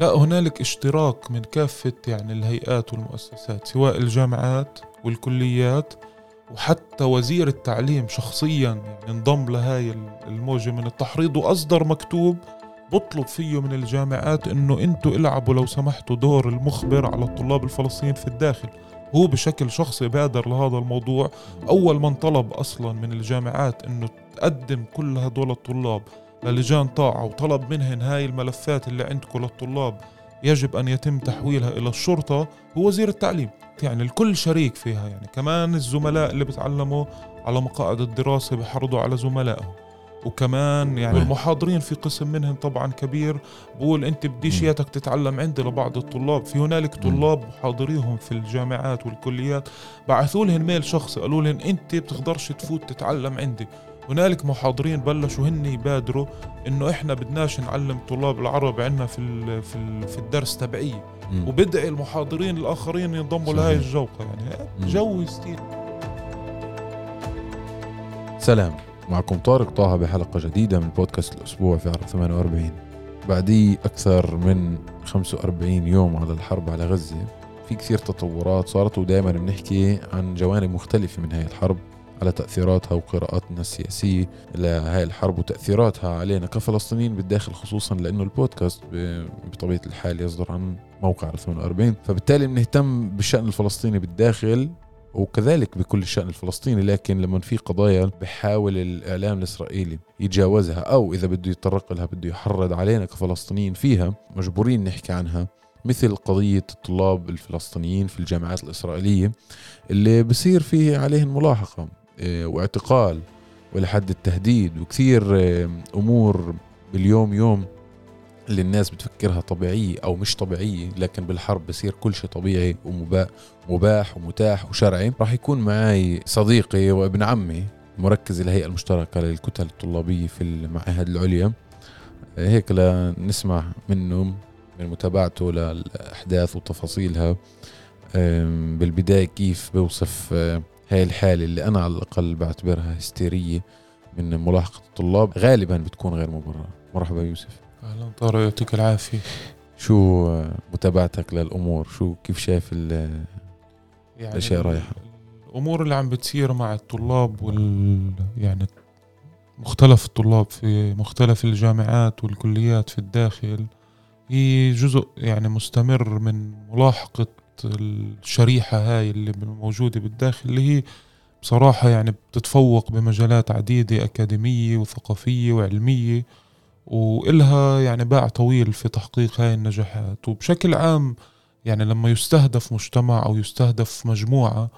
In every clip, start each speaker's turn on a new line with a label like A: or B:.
A: لا هنالك اشتراك من كافة يعني الهيئات والمؤسسات سواء الجامعات والكليات وحتى وزير التعليم شخصيا يعني انضم لهاي الموجة من التحريض وأصدر مكتوب بطلب فيه من الجامعات إنه أنتوا إلعبوا لو سمحتوا دور المخبر على الطلاب الفلسطينيين في الداخل. هو بشكل شخصي بادر لهذا الموضوع. أول من طلب أصلا من الجامعات إنه تقدم كل هدول الطلاب للجان طاعة وطلب منهن هاي الملفات اللي عندكم للطلاب. يجب أن يتم تحويلها إلى الشرطة. هو وزير التعليم. يعني الكل شريك فيها. يعني كمان الزملاء اللي بتعلموا على مقاعد الدراسة بحرضوا على زملائهم. وكمان يعني المحاضرين في قسم منهم طبعا كبير. بقول أنت بديش إياتك تتعلم عندي لبعض الطلاب. في هنالك طلاب محاضريهم في الجامعات والكليات. بعثوا لهم ميل شخصي. قالوا لهم أنت بتقدرش تفوت تتعلم عندي. هنالك محاضرين بلشوا هن يبادروا إنه إحنا بدناش نعلم طلاب العرب عندنا في ال في ال في الدرس تبعيه وبدعي المحاضرين الآخرين ينضموا لهي الجوقه يعني جو يستيل
B: سلام. معكم طارق طه بحلقة جديدة من بودكاست الأسبوع في عرب 48 بعدي أكثر من 45 يوم على الحرب على غزة. في كثير تطورات. صارت ودائما بنحكي عن جوانب مختلفة من هاي الحرب. على تأثيراتها وقراءاتنا السياسية. لهاي الحرب وتأثيراتها علينا كفلسطينيين بالداخل خصوصا لأنه البودكاست بطبيعة الحال يصدر عن موقع 48 فبالتالي بنهتم بالشأن الفلسطيني بالداخل وكذلك بكل الشأن الفلسطيني لكن لما في قضايا بحاول الإعلام الإسرائيلي يتجاوزها أو إذا بده يتطرق لها بده يحرض علينا كفلسطينيين فيها مجبورين نحكي عنها مثل قضية الطلاب الفلسطينيين في الجامعات الإسرائيلية اللي بصير فيه عليهم ملاحقة. واعتقال ولحد التهديد وكثير آه، أمور باليوم يوم اللي الناس بتفكرها طبيعية أو مش طبيعية لكن بالحرب بصير كل شيء طبيعي ومباح ومتاح وشرعي. راح يكون معي صديقي وابن عمي مركز الهيئة المشتركة للكتل الطلابية في المعاهد العليا. هيك لنسمع منه من متابعته للأحداث وتفاصيلها. بالبداية كيف بوصف هاي الحالة اللي أنا على الأقل بعتبرها هستيرية من ملاحقة الطلاب. غالبا بتكون غير مبررة. مرحبا يوسف.
A: أهلا طارق يعطيك العافية.
B: شو متابعتك للأمور؟ شو كيف شايف يعني الأشياء رايحة؟
A: الأمور اللي عم بتصير مع الطلاب وال يعني مختلف الطلاب في مختلف الجامعات والكليات في الداخل هي جزء يعني مستمر من ملاحقة الشريحة هاي اللي موجودة بالداخل اللي هي بصراحة يعني بتتفوق بمجالات عديدة أكاديمية وثقافية وعلمية وإلها يعني باع طويل في تحقيق هاي النجاحات. وبشكل عام يعني لما يستهدف مجتمع أو يستهدف مجموعة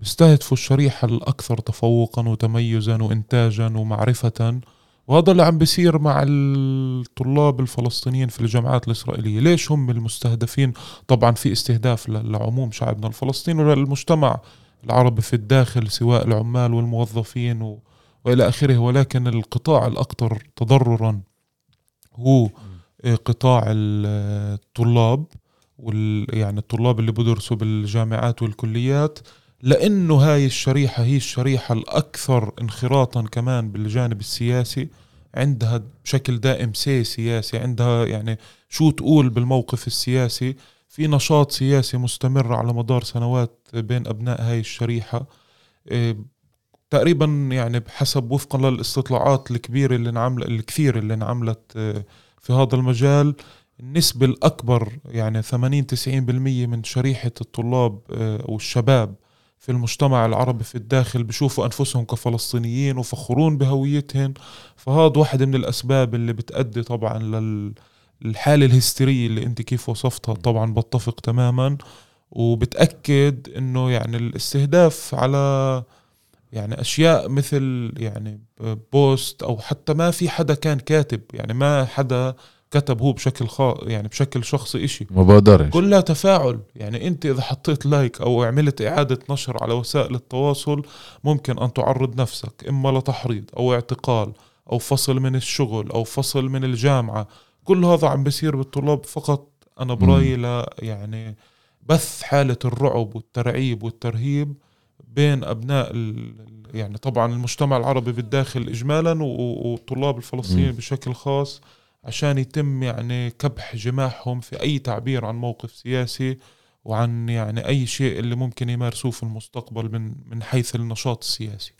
A: بيستهدفوا الشريحة الأكثر تفوقا وتميزا وإنتاجا ومعرفة. وهذا اللي عم بيصير مع الطلاب الفلسطينيين في الجامعات الإسرائيلية. ليش هم المستهدفين؟ طبعا في استهداف لعموم شعبنا الفلسطيني وللمجتمع العربي في الداخل سواء العمال والموظفين و... وإلى آخره. ولكن القطاع الأكثر تضررا هو قطاع الطلاب وال يعني الطلاب اللي بدرسوا بالجامعات والكليات. لأنه هاي الشريحة هي الشريحة الأكثر انخراطا كمان بالجانب السياسي عندها بشكل دائم سي سياسي عندها يعني شو تقول بالموقف السياسي. في نشاط سياسي مستمر على مدار سنوات بين أبناء هاي الشريحة. إيه، تقريبا يعني بحسب وفقا للاستطلاعات الكبيرة اللي انعمل الكثير اللي انعملت آه، في هذا المجال النسبة الأكبر يعني 80 90% من شريحة الطلاب آه، والشباب في المجتمع العربي في الداخل بشوفوا أنفسهم كفلسطينيين وفخورون بهويتهم فهذا واحد من الأسباب اللي بتأدي طبعا للحالة الهستيرية اللي أنت كيف وصفتها طبعا بتفق تماما. وبتأكد أنه يعني الاستهداف على يعني أشياء مثل يعني post أو حتى ما في حدا كان كاتب. يعني ما حدا كتب هو بشكل خا يعني بشكل شخصي إشي.
B: مبادرة
A: كلها تفاعل. يعني أنت إذا حطيت like أو عملت إعادة نشر على وسائل التواصل ممكن أن تعرض نفسك إما لتحريض أو اعتقال أو فصل من الشغل أو فصل من الجامعة. كل هذا عم بيصير بالطلاب فقط. أنا برأيي ل يعني بث حالة الرعب والترعيب والترهيب بين أبناء يعني طبعا المجتمع العربي بالداخل اجمالا والطلاب الفلسطينيين بشكل خاص. عشان يتم يعني كبح جماحهم في أي تعبير عن موقف سياسي وعن يعني أي شيء اللي ممكن يمارسوه في المستقبل من من حيث النشاط السياسي.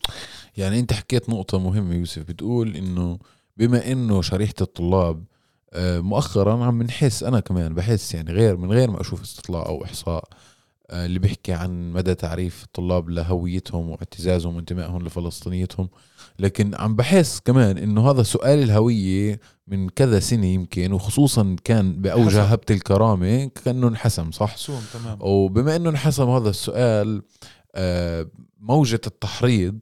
B: يعني أنت حكيت نقطة مهمة يوسف بتقول إنه بما إنه شريحة الطلاب آه، مؤخرا عم بنحس أنا كمان بحس يعني غير من غير ما أشوف استطلاع أو إحصاء آه، اللي بيحكي عن مدى تعريف الطلاب لهويتهم واعتزازهم وانتمائهم لفلسطينيتهم. لكن عم بحس كمان إنه هذا سؤال الهوية من كذا سنة يمكن وخصوصا كان بأوجه
A: انحسم.
B: هبة الكرامة كأنه انحسم صح؟
A: تمام.
B: وبما إنه انحسم هذا السؤال آه، موجة التحريض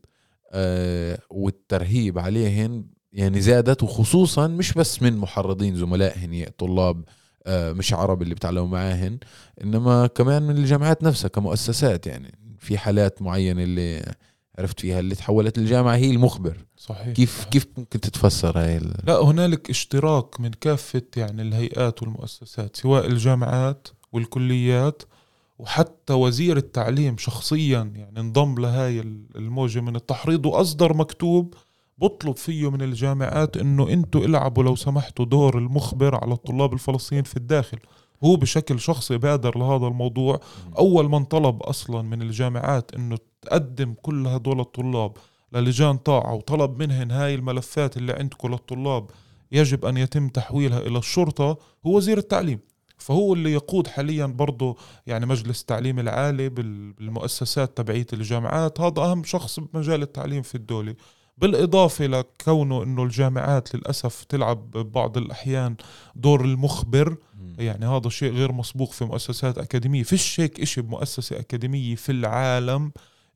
B: آه، والترهيب عليهن يعني زادت وخصوصا مش بس من محرضين زملائهن طلاب آه، مش عرب اللي بتعلموا معاهن إنما كمان من الجامعات نفسها كمؤسسات يعني في حالات معينة اللي عرفت فيها اللي تحولت الجامعة هي المخبر
A: صحيح
B: كيف
A: صحيح.
B: كيف ممكن تتفسر هاي ال-
A: لا هنالك اشتراك من كافة يعني الهيئات والمؤسسات سواء الجامعات والكليات وحتى وزير التعليم شخصيا يعني انضم لهاي الموجة من التحريض وأصدر مكتوب بطلب فيه من الجامعات إنه أنتوا إلعبوا لو سمحتوا دور المخبر على الطلاب الفلسطينيين في الداخل. هو بشكل شخصي بادر لهذا الموضوع. أول من طلب أصلا من الجامعات إنه تقدم كل هدول الطلاب للجان طاعة وطلب منهن هاي الملفات اللي عندكم للطلاب. يجب أن يتم تحويلها إلى الشرطة. هو وزير التعليم. فهو اللي يقود حاليا برضه يعني مجلس التعليم العالي بال- بالمؤسسات تبعية الجامعات. هذا أهم شخص بمجال التعليم في الدولة. بالإضافة لكونه أنه الجامعات للأسف تلعب ببعض الأحيان دور المخبر. يعني هذا شيء غير مسبوق في مؤسسات أكاديمية. فيش هيك إشي بمؤسسة أكاديمية في العالم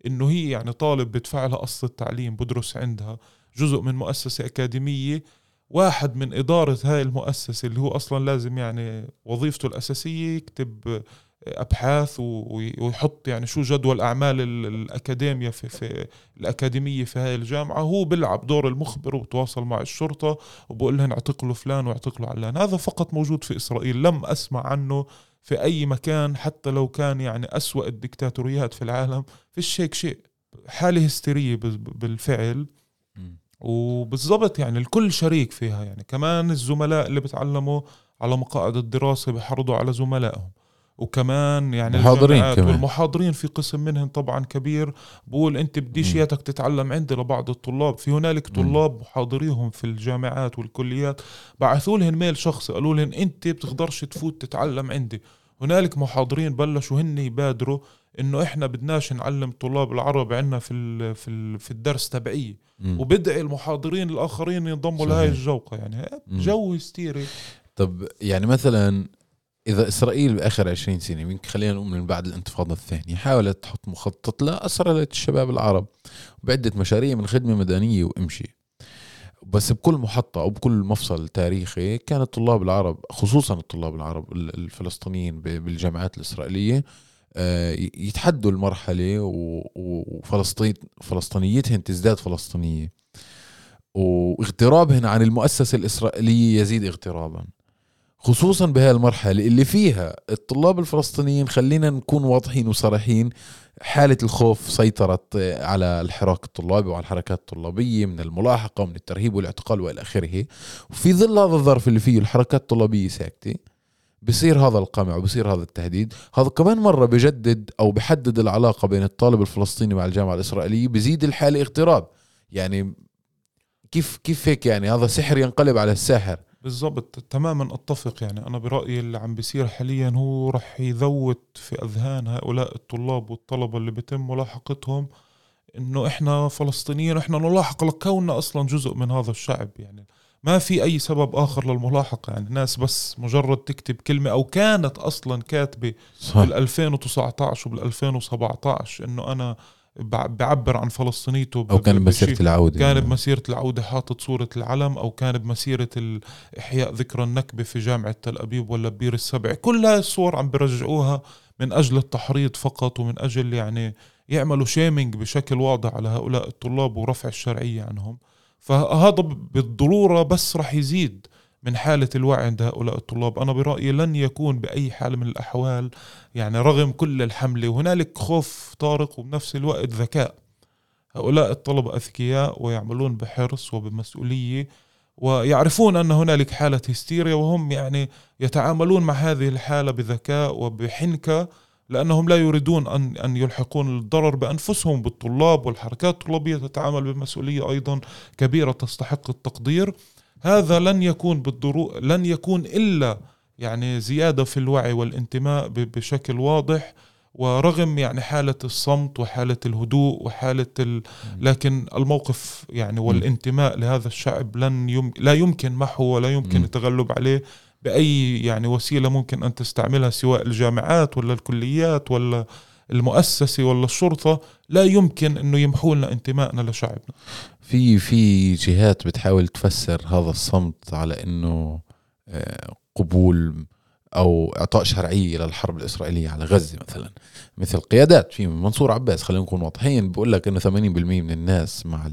A: إنه هي يعني طالب بدفع لها قسط التعليم بدرس عندها. جزء من مؤسسة أكاديمية واحد من إدارة هاي المؤسسة اللي هو أصلا لازم يعني وظيفته الأساسية يكتب أبحاث و- ويحط يعني شو جدول أعمال ال- الأكاديمية في, في الأكاديمية في هاي الجامعة. هو بيلعب دور المخبر وبتواصل مع الشرطة وبقول لهم اعتقلوا فلان واعتقلوا علان. هذا فقط موجود في إسرائيل لم أسمع عنه في أي مكان حتى لو كان يعني أسوأ الدكتاتوريات في العالم. فيش هيك شيء. حالة هستيرية بال- بالفعل. وبالضبط يعني الكل شريك فيها. يعني كمان الزملاء اللي بتعلموا على مقاعد الدراسة بيحرضوا على زملائهم. وكمان يعني
B: محاضرين كمان.
A: والمحاضرين في قسم منهم طبعا كبير بقول أنت بديش
B: مم.
A: ياتك تتعلم عندي لبعض الطلاب في هنالك. طلاب محاضريهم في الجامعات والكليات بعثوا لهم ميل شخصي قالوا لهم أنت بتقدرش تفوت تتعلم عندي هنالك محاضرين بلشوا هن يبادروا إنه إحنا بدناش نعلم طلاب العرب عندنا في ال في ال في الدرس تبعيه
B: مم.
A: وبدعي المحاضرين الآخرين ينضموا. لهي الجوقة يعني. جو هستيري
B: طب يعني مثلا إذا إسرائيل بآخر 20 سنة يمكن خلينا نقول من بعد الانتفاضة الثانية. حاولت تحط مخطط لاسرى الشباب العرب بعدة مشاريع من خدمة مدنية وامشي. بس بكل محطة أو بكل مفصل تاريخي كان الطلاب العرب خصوصا الطلاب العرب ال- الفلسطينيين بالجامعات الإسرائيلية آه، يتحدوا المرحلة وفلسطين فلسطينيتهن تزداد فلسطينية. واغترابهن عن المؤسسة الإسرائيلية يزيد اغترابا. خصوصا بهذه المرحلة اللي فيها الطلاب الفلسطينيين خلينا نكون واضحين وصريحين حالة الخوف سيطرت على الحراك الطلابي وعلى الحركات الطلابية من الملاحقة ومن الترهيب والاعتقال وإلى آخره. وفي ظل هذا الظرف اللي فيه الحركات الطلابية ساكتة بصير هذا القمع وبصير هذا التهديد. هذا كمان مرة بجدد أو بحدد العلاقة بين الطالب الفلسطيني مع الجامعة الإسرائيلية بزيد الحالة اغتراب. يعني كيف كيف هيك يعني؟ هذا سحر ينقلب على الساحر.
A: بالضبط تماما أتفق يعني. أنا برأيي اللي عم بيصير حاليا هو رح يذوت في أذهان هؤلاء الطلاب والطلبة اللي بيتم ملاحقتهم إنه إحنا فلسطينيين إحنا نلاحق لكوننا أصلا جزء من هذا الشعب يعني. ما في أي سبب آخر للملاحقة يعني. الناس بس مجرد تكتب كلمة أو كانت أصلا
B: كاتبة
A: بال 2019 وبال 2017 إنه أنا بعبر عن فلسطينيته
B: أو كان
A: ب-
B: بمسيرة
A: بشي-
B: العودة
A: كان بمسيرة العودة حاطط صورة العلم أو كان بمسيرة ال- إحياء ذكرى النكبة في جامعة تل أبيب ولا بير السبع. كل هاي الصور عم برجعوها من أجل التحريض فقط ومن أجل يعني يعملوا shaming بشكل واضح على هؤلاء الطلاب ورفع الشرعية عنهم. فهذا ب- بالضرورة بس رح يزيد. من حالة الوعي عند هؤلاء الطلاب. أنا برأيي لن يكون بأي حال من الأحوال يعني رغم كل الحملة وهنالك خوف طارق وبنفس الوقت ذكاء. هؤلاء الطلبة أذكياء ويعملون بحرص وبمسؤولية ويعرفون أن هنالك حالة هستيريا وهم يعني يتعاملون مع هذه الحالة بذكاء وبحنكة لأنهم لا يريدون أن أن يلحقون الضرر بأنفسهم بالطلاب والحركات الطلابية تتعامل بمسؤولية أيضا كبيرة تستحق التقدير. هذا لن يكون بالضرو لن يكون إلا يعني زيادة في الوعي والانتماء ب- بشكل واضح ورغم يعني حالة الصمت وحالة الهدوء وحالة ال... لكن الموقف يعني والانتماء لهذا الشعب لن يم... لا يمكن محو ولا يمكن. التغلب عليه بأي يعني وسيلة ممكن أن تستعملها سواء الجامعات ولا الكليات ولا المؤسسة ولا الشرطة لا يمكن أنه يمحوا لنا انتمائنا لشعبنا.
B: في في جهات بتحاول تفسر هذا الصمت على إنه آه، قبول أو إعطاء شرعية للحرب الإسرائيلية على غزة مثلا. مثل قيادات في منصور عباس خلينا نكون واضحين بقول لك إنه 80% من الناس مع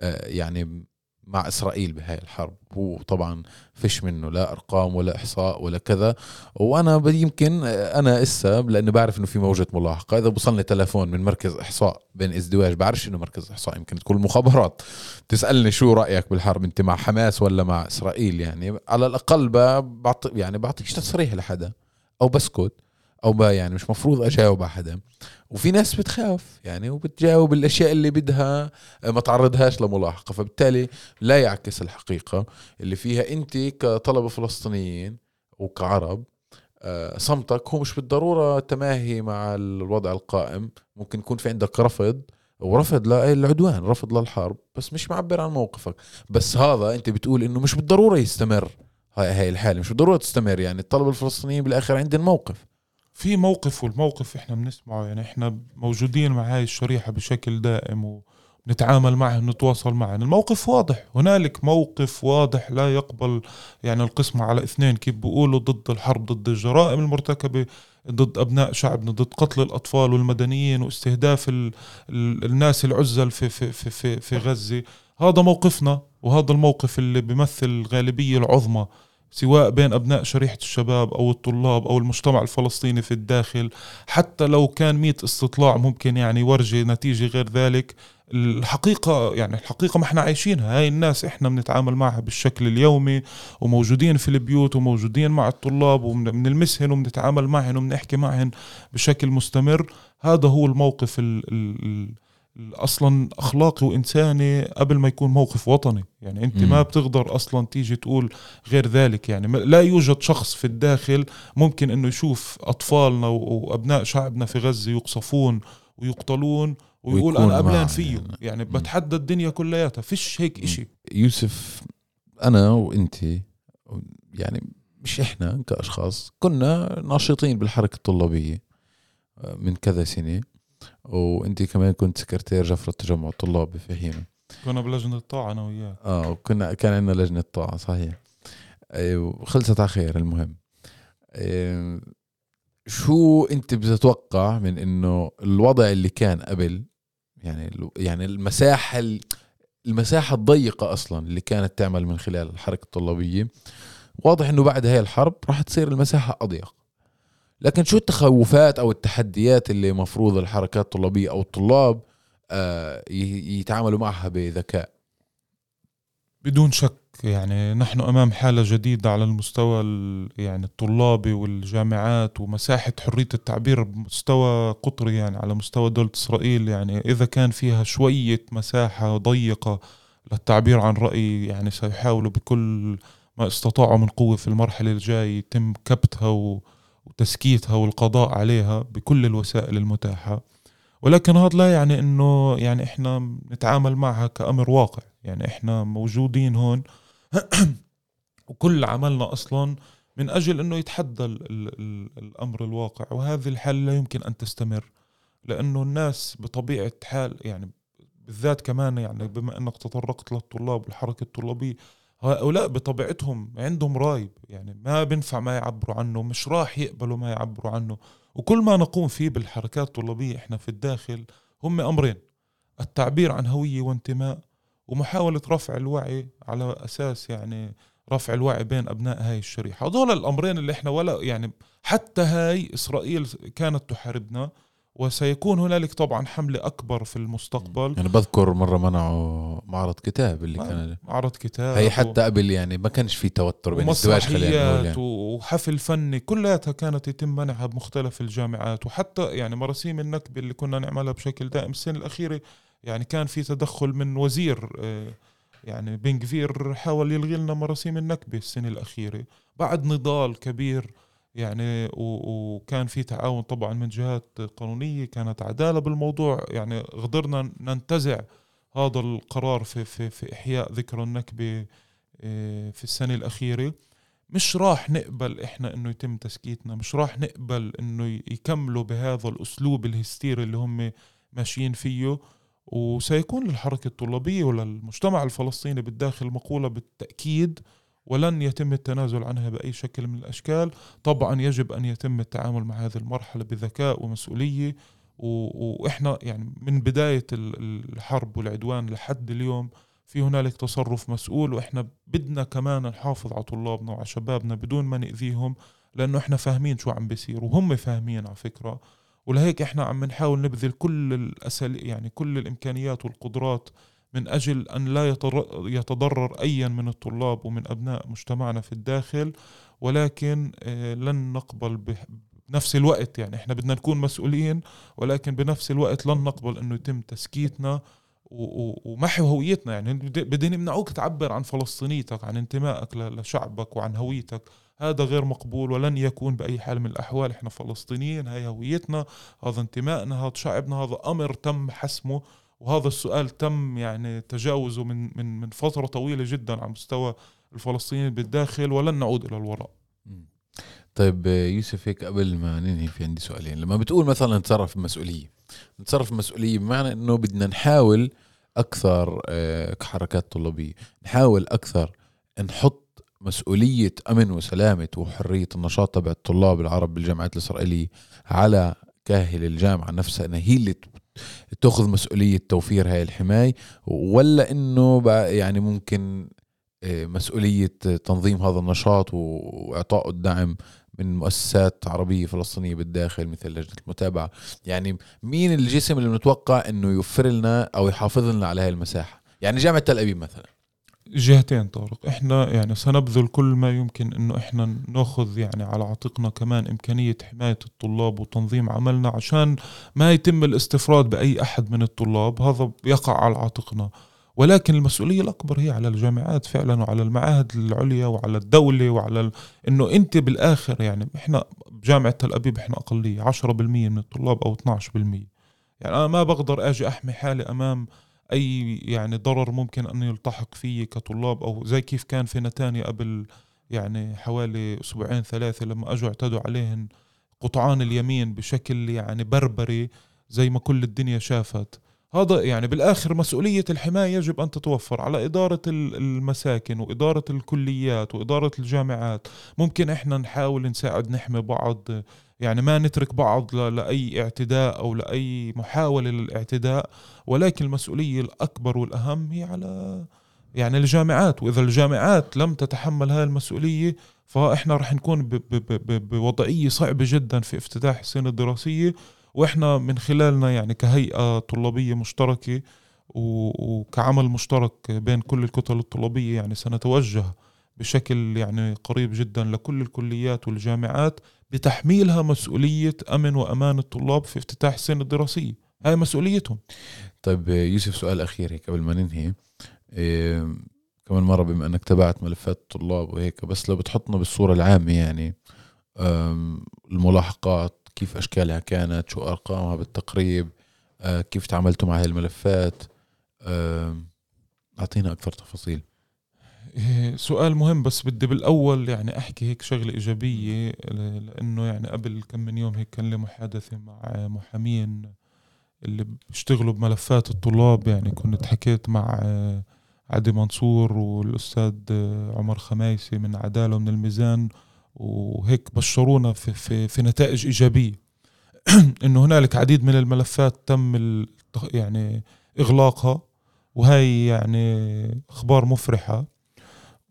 B: آه، يعني مع إسرائيل بهاي الحرب. هو طبعا فيش منه لا أرقام ولا إحصاء ولا كذا. وأنا يمكن أنا إسا لاني بعرف إنه في موجة ملاحقة. إذا بوصلني تلفون من مركز إحصاء بين إزدواج بعرفش إنه مركز إحصاء. يمكن تكون المخابرات تسألني شو رأيك بالحرب؟ أنت مع حماس ولا مع إسرائيل يعني؟ على الأقل بعطي يعني بعطيش تصريح لحدا. أو بسكت أو ب يعني مش مفروض أجاوب على حدا. وفي ناس بتخاف يعني وبتجاوب الأشياء اللي بدها آه، ما تعرضهاش لملاحقة. فبالتالي لا يعكس الحقيقة اللي فيها أنت كطلبة فلسطينيين وكعرب آه، صمتك هو مش بالضرورة تماهي مع الوضع القائم. ممكن يكون في عندك رفض ورفض للعدوان رفض للحرب بس مش معبر عن موقفك. بس هذا أنت بتقول إنه مش بالضرورة يستمر هاي هاي الحالة مش بالضرورة تستمر. يعني الطلبة الفلسطينيين بالآخر عندهم موقف.
A: في موقف والموقف إحنا بنسمعه يعني إحنا موجودين مع هاي الشريحة بشكل دائم ونتعامل معها نتواصل معها. الموقف واضح هنالك موقف واضح لا يقبل يعني القسمة على اثنين كيف بيقولوا ضد الحرب ضد الجرائم المرتكبة ضد أبناء شعبنا ضد قتل الأطفال والمدنيين واستهداف ال ال الناس العزل في, في, في, في, في غزة. هذا موقفنا وهذا الموقف اللي بيمثل الغالبية العظمى. سواء بين أبناء شريحة الشباب أو الطلاب أو المجتمع الفلسطيني في الداخل حتى لو كان مئة استطلاع ممكن يعني يورجي نتيجة غير ذلك. الحقيقة يعني الحقيقة ما إحنا عايشينها هاي الناس إحنا بنتعامل معها بالشكل اليومي وموجودين في البيوت وموجودين مع الطلاب وبنلمسهن وبنتعامل معهن وبنحكي معهن بشكل مستمر. هذا هو الموقف ال ال أصلا أخلاقي وإنساني قبل ما يكون موقف وطني يعني
B: أنت.
A: ما بتقدر أصلا تيجي تقول غير ذلك يعني لا يوجد شخص في الداخل ممكن إنه يشوف أطفالنا وأبناء شعبنا في غزة يقصفون ويقتلون ويقول أنا قبلان فيه
B: يعني.
A: يعني. بتحدى الدنيا كلياتها فيش هيك. إشي
B: يوسف أنا وأنت يعني مش إحنا كأشخاص كنا ناشطين بالحركة الطلابية آه، من كذا سنة وانت كمان كنت سكرتير جفرة تجمع الطلاب بفهيمة.
A: كنا بلجنة الطاعة أنا وياه
B: آه وكنا كان عندنا لجنة طاعة صحيح. آه، وخلصت على خير المهم. آه، شو انت بتتوقع من إنه الوضع اللي كان قبل؟ يعني يعني المساحة ال- المساحة الضيقة أصلا اللي كانت تعمل من خلال الحركة الطلابية واضح إنه بعد هاي الحرب راح تصير المساحة أضيق. لكن شو التخوفات أو التحديات اللي مفروض الحركات الطلابية أو الطلاب آه، يتعاملوا معها بذكاء؟
A: بدون شك يعني نحن أمام حالة جديدة على المستوى ال- يعني الطلابي والجامعات ومساحة حرية التعبير بمستوى قطري يعني على مستوى دولة إسرائيل يعني إذا كان فيها شوية مساحة ضيقة للتعبير عن رأي يعني سيحاولوا بكل ما استطاعوا من قوة في المرحلة الجاية يتم كبتها و- وتسكيتها والقضاء عليها بكل الوسائل المتاحة. ولكن هذا لا يعني إنه يعني إحنا نتعامل معها كأمر واقع. يعني إحنا موجودين هون وكل عملنا أصلا من أجل إنه يتحدى ال ال ال الأمر الواقع. وهذه الحالة لا يمكن أن تستمر. لأنه الناس بطبيعة حال يعني بالذات كمان يعني بما إنك تطرقت للطلاب والحركة الطلابية هؤلاء بطبيعتهم عندهم راي يعني ما بينفع ما يعبروا عنه مش راح يقبلوا ما يعبروا عنه. وكل ما نقوم فيه بالحركات الطلابية إحنا في الداخل هم أمرين التعبير عن هوية وانتماء ومحاولة رفع الوعي على أساس يعني رفع الوعي بين أبناء هاي الشريحة. هذول الأمرين اللي إحنا ولا يعني حتى هاي إسرائيل كانت تحاربنا وسيكون هنالك طبعا حملة أكبر في المستقبل.
B: يعني بذكر مرة منعوا معرض كتاب اللي كان
A: معرض كتاب
B: هي حتى قبل يعني ما كانش في توتر بين الزواج يعني.
A: وحفل فني كلياتها كانت يتم منعها بمختلف الجامعات. وحتى يعني مراسيم النكبة اللي كنا نعملها بشكل دائم السنة الأخيرة يعني كان في تدخل من وزير آه، يعني بن كفير حاول يلغي لنا مراسيم النكبة السنة الأخيرة. بعد نضال كبير يعني وكان في تعاون طبعا من جهات قانونية كانت عدالة بالموضوع. يعني قدرنا ننتزع هذا القرار في في في إحياء ذكرى النكبة آه، في السنة الأخيرة. مش راح نقبل إحنا إنه يتم تسكيتنا مش راح نقبل إنه ي- يكملوا بهذا الأسلوب الهستيري اللي هم ماشيين فيه. وسيكون للحركة الطلابية وللمجتمع الفلسطيني بالداخل مقولة بالتأكيد ولن يتم التنازل عنها بأي شكل من الأشكال. طبعا يجب أن يتم التعامل مع هذه المرحلة بذكاء ومسؤولية و- وإحنا يعني من بداية ال- الحرب والعدوان لحد اليوم في هنالك تصرف مسؤول وإحنا بدنا كمان نحافظ على طلابنا وعلى شبابنا بدون ما نأذيهم لأنه إحنا فاهمين شو عم بيصير وهم فاهمين على فكرة. ولهيك إحنا عم نحاول نبذل كل الأساليب يعني كل الإمكانيات والقدرات من أجل أن لا يتضرر ايا من الطلاب ومن أبناء مجتمعنا في الداخل ولكن آه، لن نقبل بنفس الوقت يعني إحنا بدنا نكون مسؤولين ولكن بنفس الوقت لن نقبل إنه يتم تسكيتنا و- و- ومحو هويتنا يعني. بد- بدهم يمنعوك تعبر عن فلسطينيتك عن انتمائك لشعبك وعن هويتك. هذا غير مقبول ولن يكون بأي حال من الأحوال. إحنا فلسطينيين هاي هويتنا هذا انتمائنا هذا شعبنا هذا أمر تم حسمه وهذا السؤال تم يعني تجاوزه من من من فترة طويلة جدا على مستوى الفلسطينيين بالداخل ولن نعود إلى الوراء.
B: طيب يوسف هيك قبل ما ننهي في عندي سؤالين لما بتقول مثلا نتصرف بمسؤولية نتصرف بمسؤولية بمعنى إنه بدنا نحاول أكثر آه، كحركات طلابية نحاول أكثر نحط مسؤولية أمن وسلامة وحرية النشاط تبع الطلاب العرب بالجامعات الإسرائيلية على كاهل الجامعة نفسها إنها هي اللي تاخذ مسؤولية توفير هاي الحماية ولا إنه يعني ممكن آه، مسؤولية تنظيم هذا النشاط وإعطاء الدعم من مؤسسات عربية فلسطينية بالداخل مثل لجنة المتابعة. يعني مين الجسم اللي بنتوقع أنه يوفر لنا أو يحافظ لنا على هاي المساحة؟ يعني جامعة تل أبيب مثلا.
A: جهتين طارق. إحنا يعني سنبذل كل ما يمكن إنه إحنا نأخذ يعني على عاتقنا كمان إمكانية حماية الطلاب وتنظيم عملنا عشان ما يتم الاستفراد بأي أحد من الطلاب. هذا يقع على عاتقنا. ولكن المسؤولية الأكبر هي على الجامعات فعلا وعلى المعاهد العليا وعلى الدولة وعلى ال... إنه أنت بالآخر يعني إحنا بجامعة تل أبيب إحنا أقلية 10% من الطلاب أو 12% يعني أنا ما بقدر أجي أحمي حالي أمام أي يعني ضرر ممكن أن يلتحق فيي كطلاب أو زي كيف كان في نتانيا قبل يعني حوالي أسبوعين ثلاثة لما أجوا اعتدوا عليهن قطعان اليمين بشكل يعني بربري زي ما كل الدنيا شافت. هذا يعني بالآخر مسؤولية الحماية يجب أن تتوفر على إدارة ال- المساكن وإدارة الكليات وإدارة الجامعات. ممكن إحنا نحاول نساعد نحمي بعض يعني ما نترك بعض ل- لأي اعتداء أو لأي محاولة للاعتداء ولكن المسؤولية الأكبر والأهم هي على يعني الجامعات وإذا الجامعات لم تتحمل هذه المسؤولية فإحنا رح نكون بوضعية صعبة جدا في افتتاح السنة الدراسية وإحنا من خلالنا يعني كهيئة طلابية مشتركة وكعمل مشترك بين كل الكتل الطلابية يعني سنتوجه بشكل يعني قريب جدا لكل الكليات والجامعات بتحميلها مسؤولية أمن وأمان الطلاب في افتتاح السنة الدراسية. هاي مسؤوليتهم.
B: طيب يوسف سؤال أخير هيك قبل ما ننهي. إيه كمان مرة بما أنك تابعت ملفات الطلاب وهيك بس لو بتحطنا بالصورة العامة يعني الملاحقات كيف أشكالها كانت شو أرقامها بالتقريب آه، كيف تعاملتوا مع هاي الملفات؟ أعطينا أكثر تفاصيل.
A: سؤال مهم بس بدي بالأول يعني أحكي هيك شغلة إيجابية ل- لأنه يعني قبل كم من يوم هيك كان لي محادثة مع محامين اللي بيشتغلوا بملفات الطلاب. يعني كنت حكيت مع عدي منصور والأستاذ آه، عمر خمايسي من عدالة ومن الميزان وهيك بشرونا في, في, في نتائج إيجابية. إنه هنالك عديد من الملفات تم يعني إغلاقها وهي يعني أخبار مفرحة.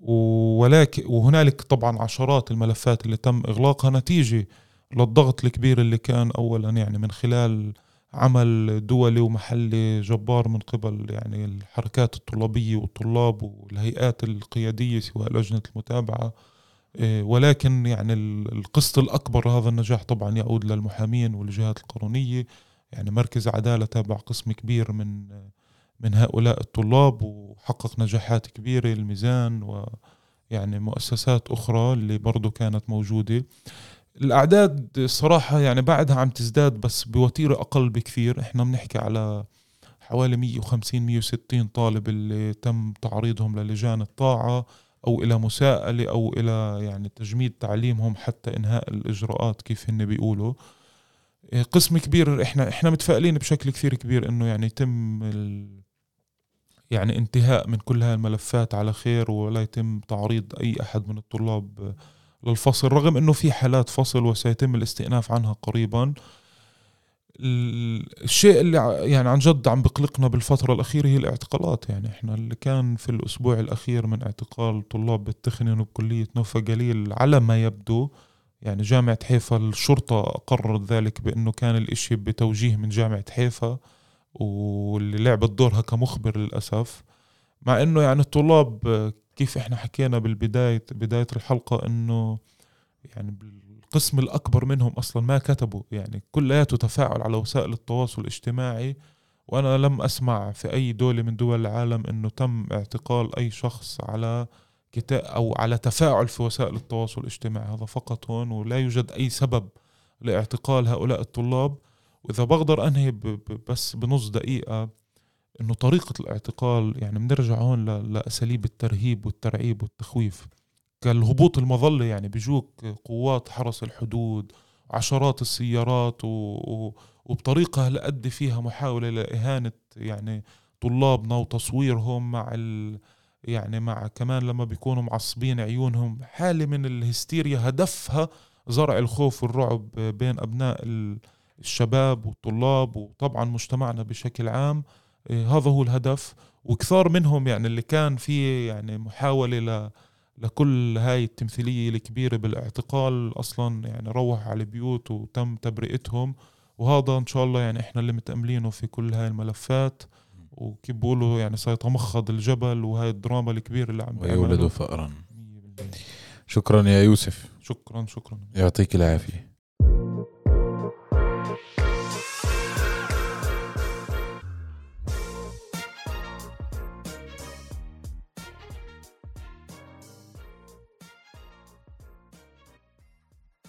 A: ولكن وهنالك طبعا عشرات الملفات اللي تم إغلاقها نتيجة للضغط الكبير اللي كان اولا يعني من خلال عمل دولي ومحلي جبار من قبل يعني الحركات الطلابية والطلاب والهيئات القيادية سواء لجنة المتابعة. إيه، ولكن يعني القسط الأكبر هذا النجاح طبعا يعود للمحامين والجهات القانونيه يعني مركز عدالة تابع قسم كبير من من هؤلاء الطلاب وحقق نجاحات كبيرة الميزان ويعني مؤسسات أخرى اللي برضو كانت موجودة. الأعداد صراحة يعني بعدها عم تزداد بس بوتيرة أقل بكثير. إحنا بنحكي على حوالي 150 160 طالب اللي تم تعريضهم للجان الطاعة أو إلى مساءلة أو إلى يعني تجميد تعليمهم حتى إنهاء الإجراءات كيف هن بيقولوا. إيه، قسم كبير. إحنا إحنا متفائلين بشكل كثير كبير إنه يعني يتم ال يعني انتهاء من كل هاي الملفات على خير ولا يتم تعريض أي أحد من الطلاب للفصل رغم إنه في حالات فصل وسيتم الاستئناف عنها قريبا. الشيء اللي يعني عن جد عم بقلقنا بالفترة الأخيرة هي الاعتقالات. يعني إحنا اللي كان في الأسبوع الأخير من اعتقال طلاب بالتخنين وبكلية نوفا جليل على ما يبدو يعني جامعة حيفا الشرطة قررت ذلك بأنه كان الإشي بتوجيه من جامعة حيفا. واللي لعبت دورها كمخبر للأسف. مع أنه يعني الطلاب كيف إحنا حكينا بالبداية بداية الحلقة أنه يعني القسم الأكبر منهم أصلا ما كتبوا. يعني كلياته تفاعل على وسائل التواصل الاجتماعي وأنا لم أسمع في أي دولة من دول العالم أنه تم اعتقال أي شخص على كتاب أو على تفاعل في وسائل التواصل الاجتماعي. هذا فقط هون ولا يوجد أي سبب لاعتقال هؤلاء الطلاب. وإذا بقدر أنهي بس بنص دقيقة إنه طريقة الاعتقال يعني بنرجع هون لأساليب الترهيب والترعيب والتخويف. كالهبوط المظلة يعني بيجوك قوات حرس الحدود عشرات السيارات و... و... وبطريقة لأدي فيها محاولة لإهانة يعني طلابنا وتصويرهم مع ال... يعني مع كمان لما بيكونوا معصبين عيونهم حالة من الهستيريا هدفها زرع الخوف والرعب بين أبناء الشباب والطلاب وطبعا مجتمعنا بشكل عام إيه، هذا هو الهدف. وكثار منهم يعني اللي كان في يعني محاولة ل لكل هاي التمثيلية الكبيرة بالاعتقال أصلا يعني روح على البيوت وتم تبرئتهم. وهذا إن شاء الله يعني إحنا اللي متأملينه في كل هاي الملفات. وكيف بقولوا يعني سيتمخض الجبل وهاي الدراما الكبيرة اللي عم
B: ويولد فأرا شكرا يا يوسف.
A: شكرا شكرا.
B: يعطيك العافية.